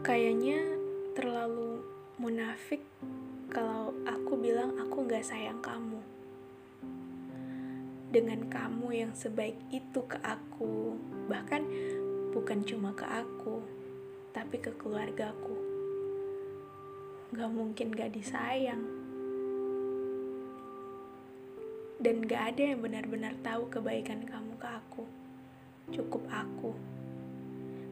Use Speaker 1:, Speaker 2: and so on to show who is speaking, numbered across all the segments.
Speaker 1: Kayaknya terlalu munafik kalau aku bilang aku gak sayang kamu. Dengan kamu yang sebaik itu ke aku, bahkan bukan cuma ke aku, tapi ke keluargaku. Gak mungkin gak disayang. Dan gak ada yang benar-benar tahu kebaikan kamu ke aku. Cukup aku.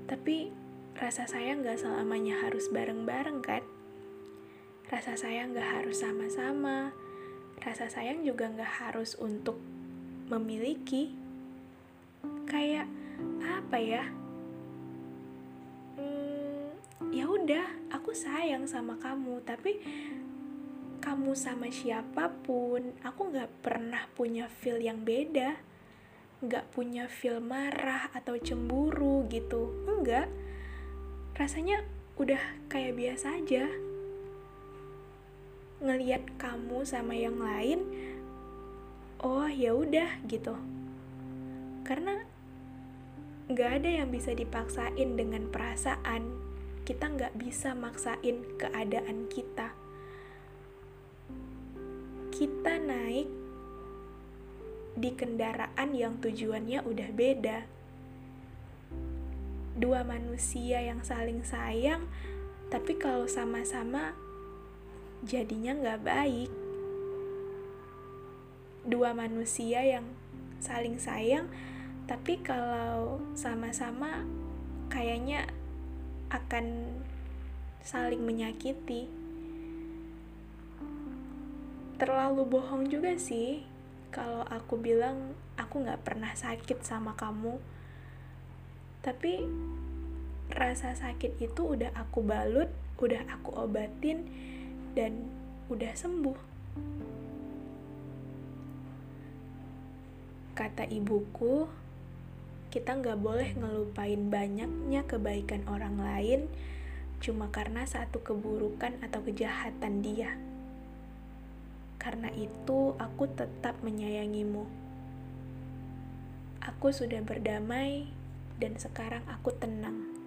Speaker 1: Tapi rasa sayang gak selamanya harus bareng-bareng kan? Rasa sayang gak harus sama-sama. Rasa sayang juga gak harus untuk memiliki. Kayak apa ya? Hmm, ya udah, aku sayang sama kamu, tapi kamu sama siapa pun, aku gak pernah punya feel yang beda. Gak punya feel marah atau cemburu gitu. Enggak rasanya udah kayak biasa aja. Ngelihat kamu sama yang lain oh ya udah gitu. Karena nggak ada yang bisa dipaksain dengan perasaan. Kita nggak bisa maksain keadaan kita. Kita naik di kendaraan yang tujuannya udah beda dua manusia yang saling sayang, tapi kalau sama-sama jadinya nggak baik. Dua manusia yang saling sayang, tapi kalau sama-sama kayaknya akan saling menyakiti. Terlalu bohong juga sih kalau aku bilang aku nggak pernah sakit sama kamu tapi rasa sakit itu udah aku balut, udah aku obatin, dan udah sembuh. Kata ibuku, kita nggak boleh ngelupain banyaknya kebaikan orang lain cuma karena satu keburukan atau kejahatan dia. Karena itu, aku tetap menyayangimu. Aku sudah berdamai dan sekarang aku tenang.